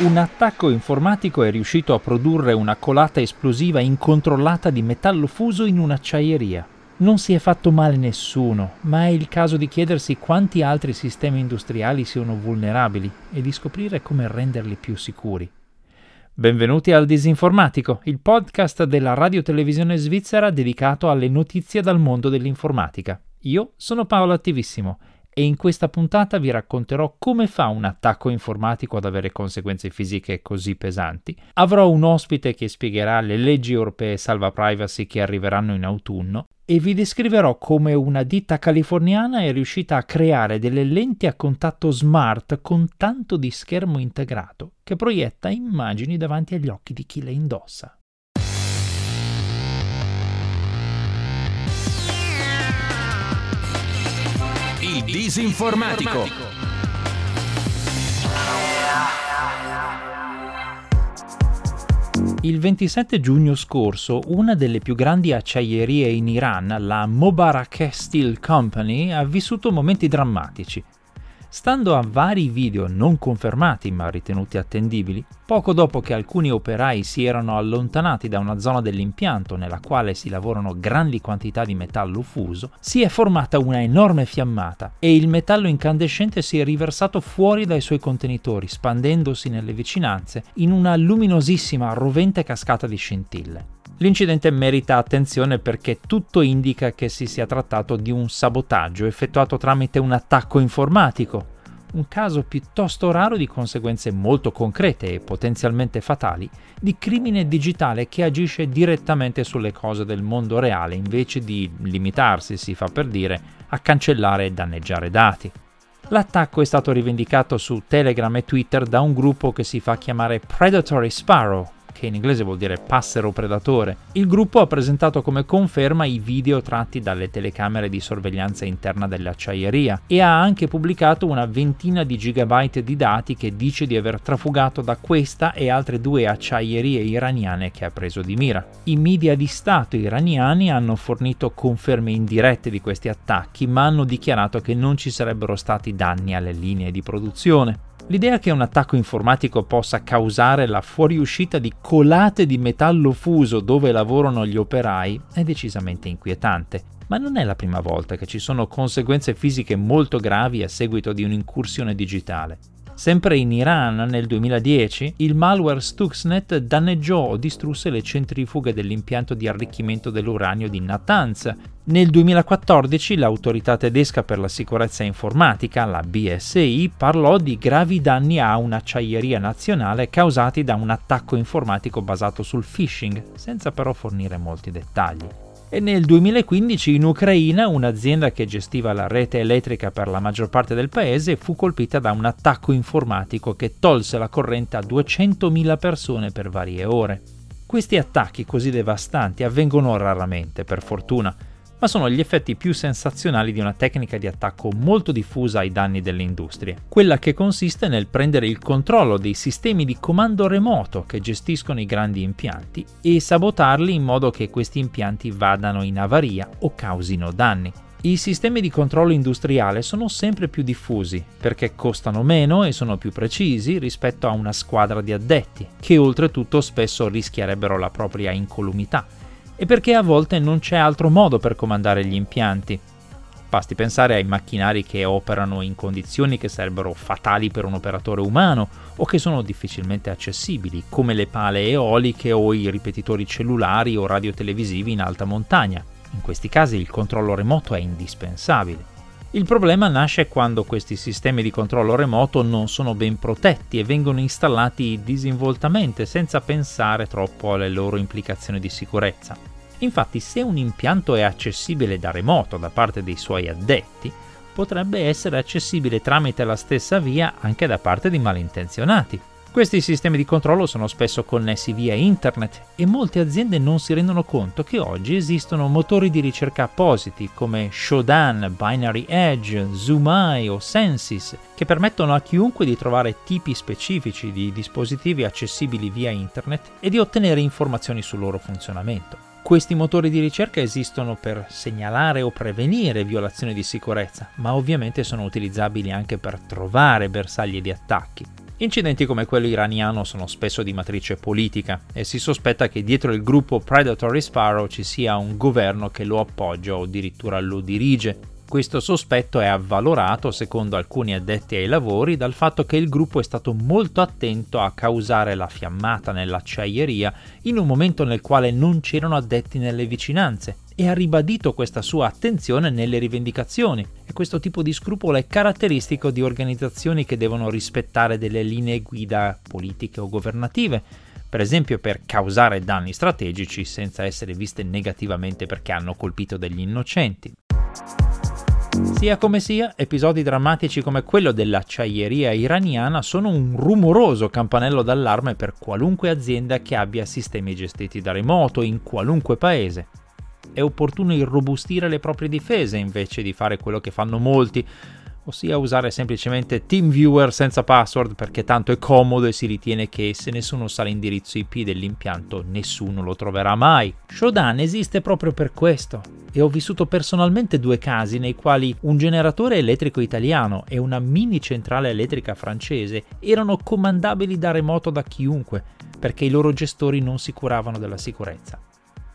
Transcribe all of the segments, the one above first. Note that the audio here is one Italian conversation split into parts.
Un attacco informatico è riuscito a produrre una colata esplosiva incontrollata di metallo fuso in un'acciaieria. Non si è fatto male nessuno, ma è il caso di chiedersi quanti altri sistemi industriali siano vulnerabili e di scoprire come renderli più sicuri. Benvenuti al Disinformatico, il podcast della radiotelevisione svizzera dedicato alle notizie dal mondo dell'informatica. Io sono Paolo Attivissimo e in questa puntata vi racconterò come fa un attacco informatico ad avere conseguenze fisiche così pesanti. Avrò un ospite che spiegherà le leggi europee salva privacy che arriveranno in autunno e vi descriverò come una ditta californiana è riuscita a creare delle lenti a contatto smart con tanto di schermo integrato che proietta immagini davanti agli occhi di chi le indossa. Il disinformatico. Il 27 giugno scorso una delle più grandi acciaierie in Iran, la Mubarak Steel Company, ha vissuto momenti drammatici. Stando a vari video non confermati ma ritenuti attendibili, poco dopo che alcuni operai si erano allontanati da una zona dell'impianto nella quale si lavorano grandi quantità di metallo fuso, si è formata una enorme fiammata e il metallo incandescente si è riversato fuori dai suoi contenitori, spandendosi nelle vicinanze in una luminosissima rovente cascata di scintille. L'incidente merita attenzione perché tutto indica che si sia trattato di un sabotaggio effettuato tramite un attacco informatico, un caso piuttosto raro di conseguenze molto concrete e potenzialmente fatali di crimine digitale che agisce direttamente sulle cose del mondo reale invece di limitarsi, si fa per dire, a cancellare e danneggiare dati. L'attacco è stato rivendicato su Telegram e Twitter da un gruppo che si fa chiamare Predatory Sparrow, che in inglese vuol dire passero predatore. Il gruppo ha presentato come conferma i video tratti dalle telecamere di sorveglianza interna dell'acciaieria e ha anche pubblicato una ventina di gigabyte di dati che dice di aver trafugato da questa e altre due acciaierie iraniane che ha preso di mira. I media di Stato iraniani hanno fornito conferme indirette di questi attacchi, ma hanno dichiarato che non ci sarebbero stati danni alle linee di produzione. L'idea che un attacco informatico possa causare la fuoriuscita di colate di metallo fuso dove lavorano gli operai è decisamente inquietante, ma non è la prima volta che ci sono conseguenze fisiche molto gravi a seguito di un'incursione digitale. Sempre in Iran, nel 2010, il malware Stuxnet danneggiò o distrusse le centrifughe dell'impianto di arricchimento dell'uranio di Natanz. Nel 2014 l'autorità tedesca per la sicurezza informatica, la BSI, parlò di gravi danni a un'acciaieria nazionale causati da un attacco informatico basato sul phishing, senza però fornire molti dettagli e nel 2015 in Ucraina un'azienda che gestiva la rete elettrica per la maggior parte del paese fu colpita da un attacco informatico che tolse la corrente a 200.000 persone per varie ore. Questi attacchi così devastanti avvengono raramente, per fortuna, ma sono gli effetti più sensazionali di una tecnica di attacco molto diffusa ai danni delle industrie, quella che consiste nel prendere il controllo dei sistemi di comando remoto che gestiscono i grandi impianti e sabotarli in modo che questi impianti vadano in avaria o causino danni. I sistemi di controllo industriale sono sempre più diffusi perché costano meno e sono più precisi rispetto a una squadra di addetti, che oltretutto spesso rischierebbero la propria incolumità e perché a volte non c'è altro modo per comandare gli impianti. Basti pensare ai macchinari che operano in condizioni che sarebbero fatali per un operatore umano o che sono difficilmente accessibili, come le pale eoliche o i ripetitori cellulari o radiotelevisivi in alta montagna. In questi casi il controllo remoto è indispensabile. Il problema nasce quando questi sistemi di controllo remoto non sono ben protetti e vengono installati disinvoltamente senza pensare troppo alle loro implicazioni di sicurezza. Infatti se un impianto è accessibile da remoto da parte dei suoi addetti, potrebbe essere accessibile tramite la stessa via anche da parte di malintenzionati. Questi sistemi di controllo sono spesso connessi via internet e molte aziende non si rendono conto che oggi esistono motori di ricerca appositi come Shodan, Binary Edge, Zoomai o Sensis che permettono a chiunque di trovare tipi specifici di dispositivi accessibili via internet e di ottenere informazioni sul loro funzionamento. Questi motori di ricerca esistono per segnalare o prevenire violazioni di sicurezza, ma ovviamente sono utilizzabili anche per trovare bersagli di attacchi. Incidenti come quello iraniano sono spesso di matrice politica e si sospetta che dietro il gruppo Predatory Sparrow ci sia un governo che lo appoggia o addirittura lo dirige. Questo sospetto è avvalorato, secondo alcuni addetti ai lavori, dal fatto che il gruppo è stato molto attento a causare la fiammata nell'acciaieria in un momento nel quale non c'erano addetti nelle vicinanze e ha ribadito questa sua attenzione nelle rivendicazioni e questo tipo di scrupolo è caratteristico di organizzazioni che devono rispettare delle linee guida politiche o governative, per esempio per causare danni strategici senza essere viste negativamente perché hanno colpito degli innocenti. Sia come sia, episodi drammatici come quello dell'acciaieria iraniana sono un rumoroso campanello d'allarme per qualunque azienda che abbia sistemi gestiti da remoto in qualunque paese. È opportuno irrobustire le proprie difese invece di fare quello che fanno molti, ossia usare semplicemente TeamViewer senza password perché tanto è comodo e si ritiene che se nessuno sa l'indirizzo IP dell'impianto nessuno lo troverà mai. Shodan esiste proprio per questo e ho vissuto personalmente due casi nei quali un generatore elettrico italiano e una mini centrale elettrica francese erano comandabili da remoto da chiunque perché i loro gestori non si curavano della sicurezza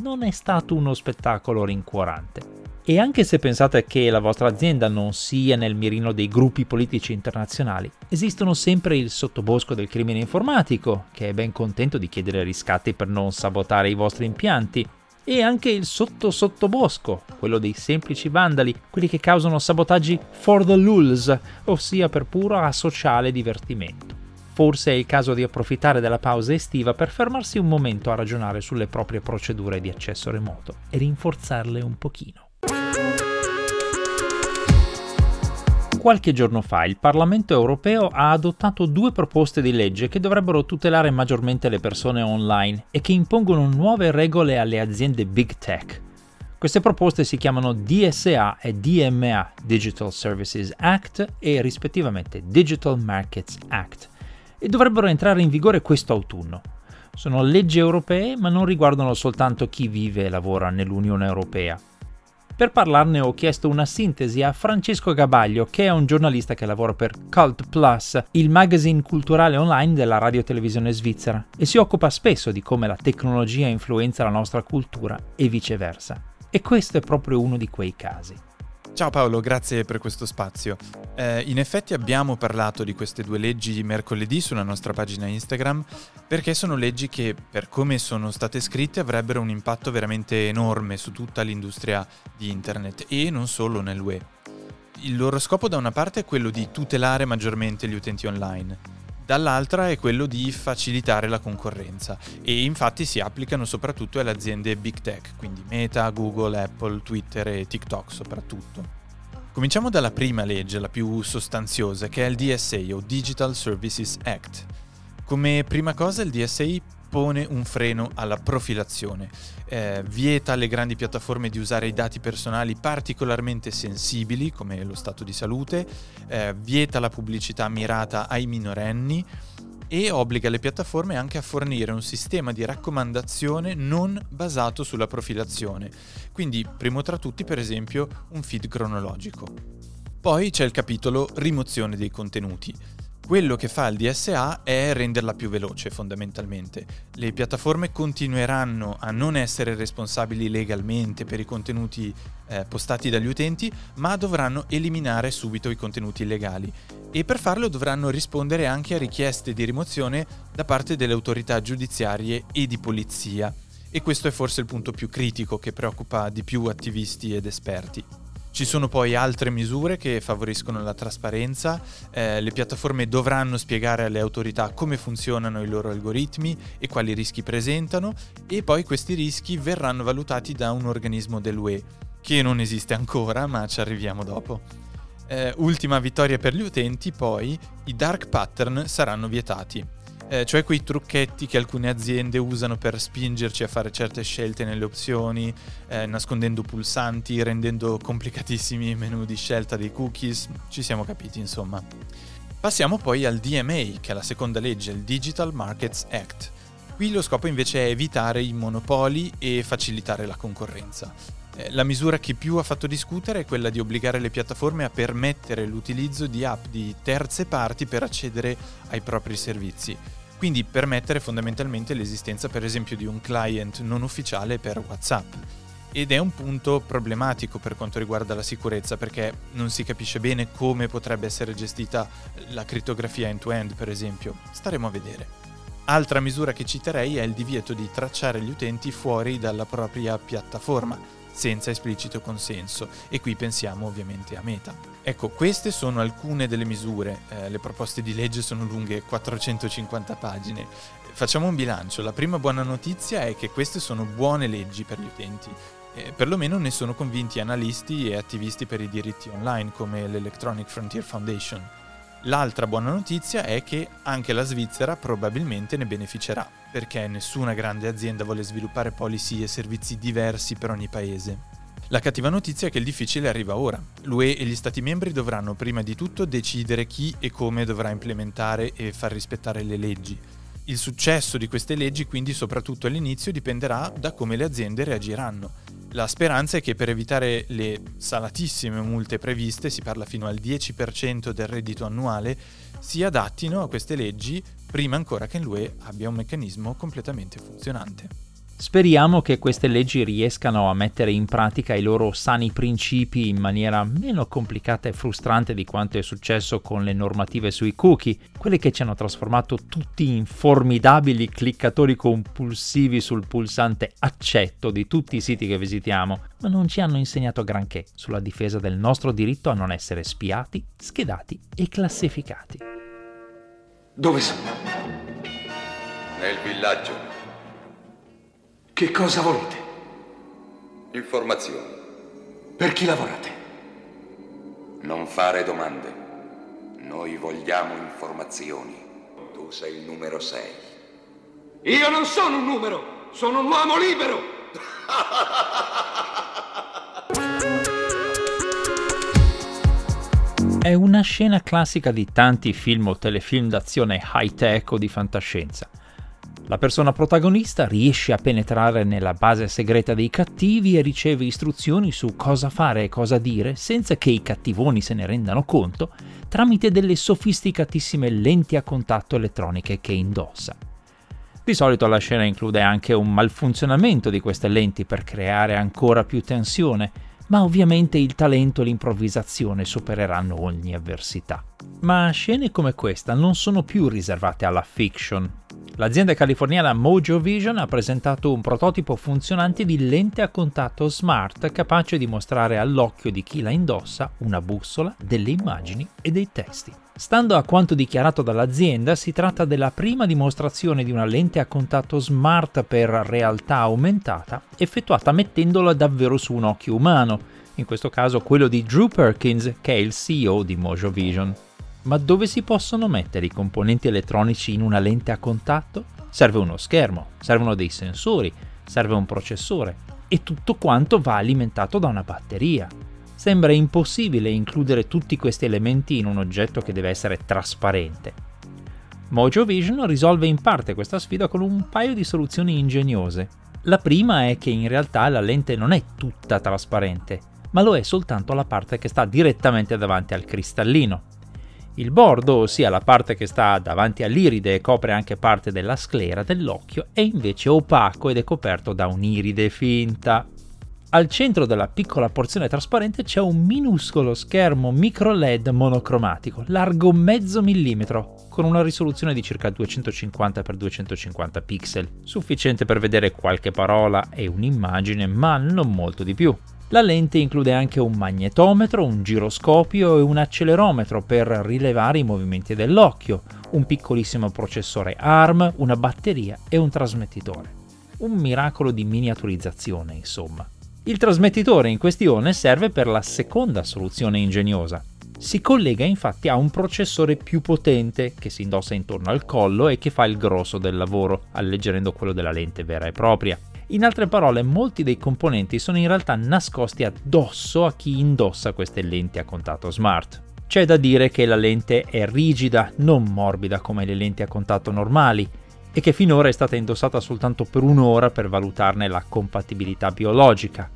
non è stato uno spettacolo rincuorante. E anche se pensate che la vostra azienda non sia nel mirino dei gruppi politici internazionali, esistono sempre il sottobosco del crimine informatico, che è ben contento di chiedere riscatti per non sabotare i vostri impianti, e anche il sotto sottobosco, quello dei semplici vandali, quelli che causano sabotaggi for the lulz, ossia per puro asociale divertimento. Forse è il caso di approfittare della pausa estiva per fermarsi un momento a ragionare sulle proprie procedure di accesso remoto e rinforzarle un pochino. Qualche giorno fa il Parlamento europeo ha adottato due proposte di legge che dovrebbero tutelare maggiormente le persone online e che impongono nuove regole alle aziende big tech. Queste proposte si chiamano DSA e DMA, Digital Services Act e rispettivamente Digital Markets Act e dovrebbero entrare in vigore questo autunno. Sono leggi europee ma non riguardano soltanto chi vive e lavora nell'Unione Europea. Per parlarne ho chiesto una sintesi a Francesco Gabaglio, che è un giornalista che lavora per Cult Plus, il magazine culturale online della radio televisione svizzera, e si occupa spesso di come la tecnologia influenza la nostra cultura e viceversa. E questo è proprio uno di quei casi. Ciao Paolo, grazie per questo spazio. Eh, in effetti abbiamo parlato di queste due leggi mercoledì sulla nostra pagina Instagram perché sono leggi che, per come sono state scritte, avrebbero un impatto veramente enorme su tutta l'industria di Internet e non solo nell'UE. Il loro scopo da una parte è quello di tutelare maggiormente gli utenti online dall'altra è quello di facilitare la concorrenza e infatti si applicano soprattutto alle aziende big tech, quindi Meta, Google, Apple, Twitter e TikTok soprattutto. Cominciamo dalla prima legge, la più sostanziosa, che è il DSA o Digital Services Act. Come prima cosa il DSA pone un freno alla profilazione, eh, vieta alle grandi piattaforme di usare i dati personali particolarmente sensibili come lo stato di salute, eh, vieta la pubblicità mirata ai minorenni e obbliga le piattaforme anche a fornire un sistema di raccomandazione non basato sulla profilazione, quindi primo tra tutti per esempio un feed cronologico. Poi c'è il capitolo rimozione dei contenuti. Quello che fa il DSA è renderla più veloce fondamentalmente. Le piattaforme continueranno a non essere responsabili legalmente per i contenuti eh, postati dagli utenti, ma dovranno eliminare subito i contenuti illegali e per farlo dovranno rispondere anche a richieste di rimozione da parte delle autorità giudiziarie e di polizia. E questo è forse il punto più critico che preoccupa di più attivisti ed esperti. Ci sono poi altre misure che favoriscono la trasparenza, eh, le piattaforme dovranno spiegare alle autorità come funzionano i loro algoritmi e quali rischi presentano e poi questi rischi verranno valutati da un organismo dell'UE, che non esiste ancora ma ci arriviamo dopo. Eh, ultima vittoria per gli utenti, poi i dark pattern saranno vietati eh, cioè quei trucchetti che alcune aziende usano per spingerci a fare certe scelte nelle opzioni, eh, nascondendo pulsanti, rendendo complicatissimi i menu di scelta dei cookies, ci siamo capiti insomma. Passiamo poi al DMA, che è la seconda legge, il Digital Markets Act. Qui lo scopo invece è evitare i monopoli e facilitare la concorrenza. Eh, la misura che più ha fatto discutere è quella di obbligare le piattaforme a permettere l'utilizzo di app di terze parti per accedere ai propri servizi. Quindi permettere fondamentalmente l'esistenza per esempio di un client non ufficiale per WhatsApp. Ed è un punto problematico per quanto riguarda la sicurezza perché non si capisce bene come potrebbe essere gestita la crittografia end-to-end per esempio. Staremo a vedere. Altra misura che citerei è il divieto di tracciare gli utenti fuori dalla propria piattaforma senza esplicito consenso e qui pensiamo ovviamente a Meta. Ecco, queste sono alcune delle misure, eh, le proposte di legge sono lunghe 450 pagine. Facciamo un bilancio, la prima buona notizia è che queste sono buone leggi per gli utenti, eh, perlomeno ne sono convinti analisti e attivisti per i diritti online come l'Electronic Frontier Foundation. L'altra buona notizia è che anche la Svizzera probabilmente ne beneficerà, perché nessuna grande azienda vuole sviluppare policy e servizi diversi per ogni paese. La cattiva notizia è che il difficile arriva ora. L'UE e gli Stati membri dovranno prima di tutto decidere chi e come dovrà implementare e far rispettare le leggi. Il successo di queste leggi quindi soprattutto all'inizio dipenderà da come le aziende reagiranno la speranza è che per evitare le salatissime multe previste, si parla fino al 10% del reddito annuale, si adattino a queste leggi prima ancora che l'UE abbia un meccanismo completamente funzionante. Speriamo che queste leggi riescano a mettere in pratica i loro sani principi in maniera meno complicata e frustrante di quanto è successo con le normative sui cookie, quelle che ci hanno trasformato tutti in formidabili cliccatori compulsivi sul pulsante accetto di tutti i siti che visitiamo, ma non ci hanno insegnato granché sulla difesa del nostro diritto a non essere spiati, schedati e classificati. Dove sono? Nel villaggio. Che cosa volete? Informazioni. Per chi lavorate? Non fare domande. Noi vogliamo informazioni. Tu sei il numero 6. Io non sono un numero, sono un uomo libero. È una scena classica di tanti film o telefilm d'azione high-tech o di fantascienza. La persona protagonista riesce a penetrare nella base segreta dei cattivi e riceve istruzioni su cosa fare e cosa dire senza che i cattivoni se ne rendano conto tramite delle sofisticatissime lenti a contatto elettroniche che indossa. Di solito la scena include anche un malfunzionamento di queste lenti per creare ancora più tensione, ma ovviamente il talento e l'improvvisazione supereranno ogni avversità. Ma scene come questa non sono più riservate alla fiction, L'azienda californiana Mojo Vision ha presentato un prototipo funzionante di lente a contatto smart capace di mostrare all'occhio di chi la indossa una bussola, delle immagini e dei testi. Stando a quanto dichiarato dall'azienda, si tratta della prima dimostrazione di una lente a contatto smart per realtà aumentata effettuata mettendola davvero su un occhio umano, in questo caso quello di Drew Perkins, che è il CEO di Mojo Vision. Ma dove si possono mettere i componenti elettronici in una lente a contatto? Serve uno schermo, servono dei sensori, serve un processore e tutto quanto va alimentato da una batteria. Sembra impossibile includere tutti questi elementi in un oggetto che deve essere trasparente. Mojo Vision risolve in parte questa sfida con un paio di soluzioni ingegnose. La prima è che in realtà la lente non è tutta trasparente, ma lo è soltanto la parte che sta direttamente davanti al cristallino. Il bordo, ossia la parte che sta davanti all'iride e copre anche parte della sclera dell'occhio, è invece opaco ed è coperto da un'iride finta. Al centro della piccola porzione trasparente c'è un minuscolo schermo micro LED monocromatico, largo mezzo millimetro, con una risoluzione di circa 250x250 pixel, sufficiente per vedere qualche parola e un'immagine, ma non molto di più. La lente include anche un magnetometro, un giroscopio e un accelerometro per rilevare i movimenti dell'occhio, un piccolissimo processore ARM, una batteria e un trasmettitore. Un miracolo di miniaturizzazione, insomma. Il trasmettitore in questione serve per la seconda soluzione ingegnosa. Si collega infatti a un processore più potente che si indossa intorno al collo e che fa il grosso del lavoro, alleggerendo quello della lente vera e propria. In altre parole, molti dei componenti sono in realtà nascosti addosso a chi indossa queste lenti a contatto smart. C'è da dire che la lente è rigida, non morbida come le lenti a contatto normali, e che finora è stata indossata soltanto per un'ora per valutarne la compatibilità biologica,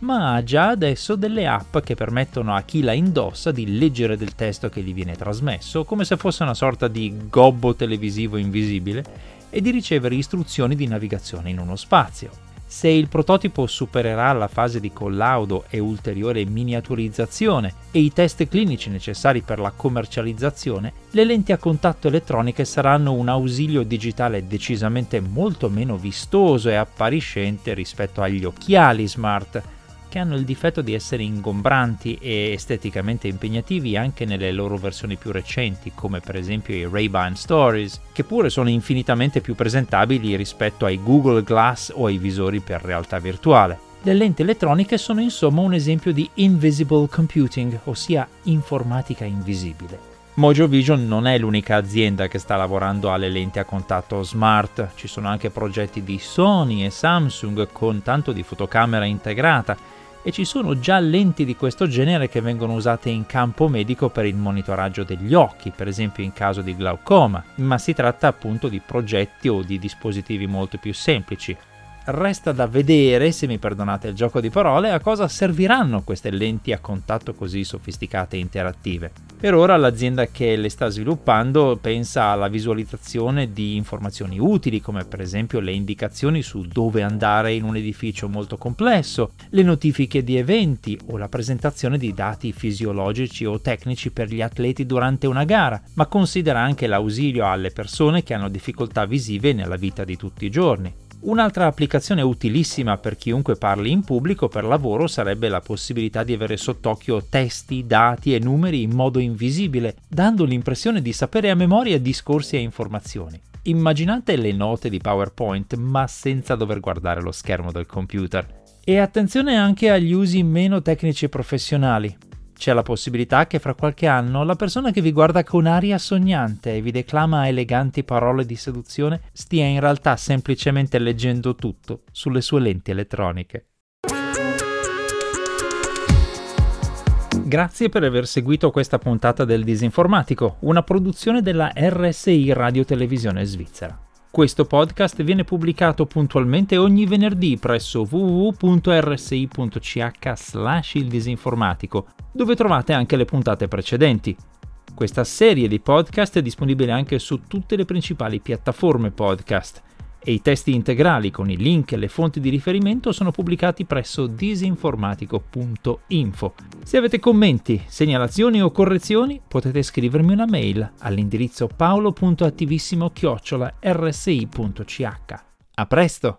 ma ha già adesso delle app che permettono a chi la indossa di leggere del testo che gli viene trasmesso, come se fosse una sorta di gobbo televisivo invisibile, e di ricevere istruzioni di navigazione in uno spazio. Se il prototipo supererà la fase di collaudo e ulteriore miniaturizzazione e i test clinici necessari per la commercializzazione, le lenti a contatto elettroniche saranno un ausilio digitale decisamente molto meno vistoso e appariscente rispetto agli occhiali smart, che hanno il difetto di essere ingombranti e esteticamente impegnativi anche nelle loro versioni più recenti, come per esempio i Ray-Ban Stories, che pure sono infinitamente più presentabili rispetto ai Google Glass o ai visori per realtà virtuale. Le lenti elettroniche sono insomma un esempio di invisible computing, ossia informatica invisibile. Mojo Vision non è l'unica azienda che sta lavorando alle lenti a contatto smart, ci sono anche progetti di Sony e Samsung con tanto di fotocamera integrata e ci sono già lenti di questo genere che vengono usate in campo medico per il monitoraggio degli occhi, per esempio in caso di glaucoma, ma si tratta appunto di progetti o di dispositivi molto più semplici. Resta da vedere, se mi perdonate il gioco di parole, a cosa serviranno queste lenti a contatto così sofisticate e interattive. Per ora l'azienda che le sta sviluppando pensa alla visualizzazione di informazioni utili, come per esempio le indicazioni su dove andare in un edificio molto complesso, le notifiche di eventi o la presentazione di dati fisiologici o tecnici per gli atleti durante una gara, ma considera anche l'ausilio alle persone che hanno difficoltà visive nella vita di tutti i giorni. Un'altra applicazione utilissima per chiunque parli in pubblico per lavoro sarebbe la possibilità di avere sott'occhio testi, dati e numeri in modo invisibile, dando l'impressione di sapere a memoria discorsi e informazioni. Immaginate le note di PowerPoint ma senza dover guardare lo schermo del computer. E attenzione anche agli usi meno tecnici e professionali. C'è la possibilità che fra qualche anno la persona che vi guarda con aria sognante e vi declama eleganti parole di seduzione stia in realtà semplicemente leggendo tutto sulle sue lenti elettroniche. Grazie per aver seguito questa puntata del Disinformatico, una produzione della RSI Radio Televisione Svizzera. Questo podcast viene pubblicato puntualmente ogni venerdì presso www.rsi.ch slash il disinformatico, dove trovate anche le puntate precedenti. Questa serie di podcast è disponibile anche su tutte le principali piattaforme podcast e i testi integrali con i link e le fonti di riferimento sono pubblicati presso disinformatico.info. Se avete commenti, segnalazioni o correzioni potete scrivermi una mail all'indirizzo paolo.attivissimo-rsi.ch. A presto!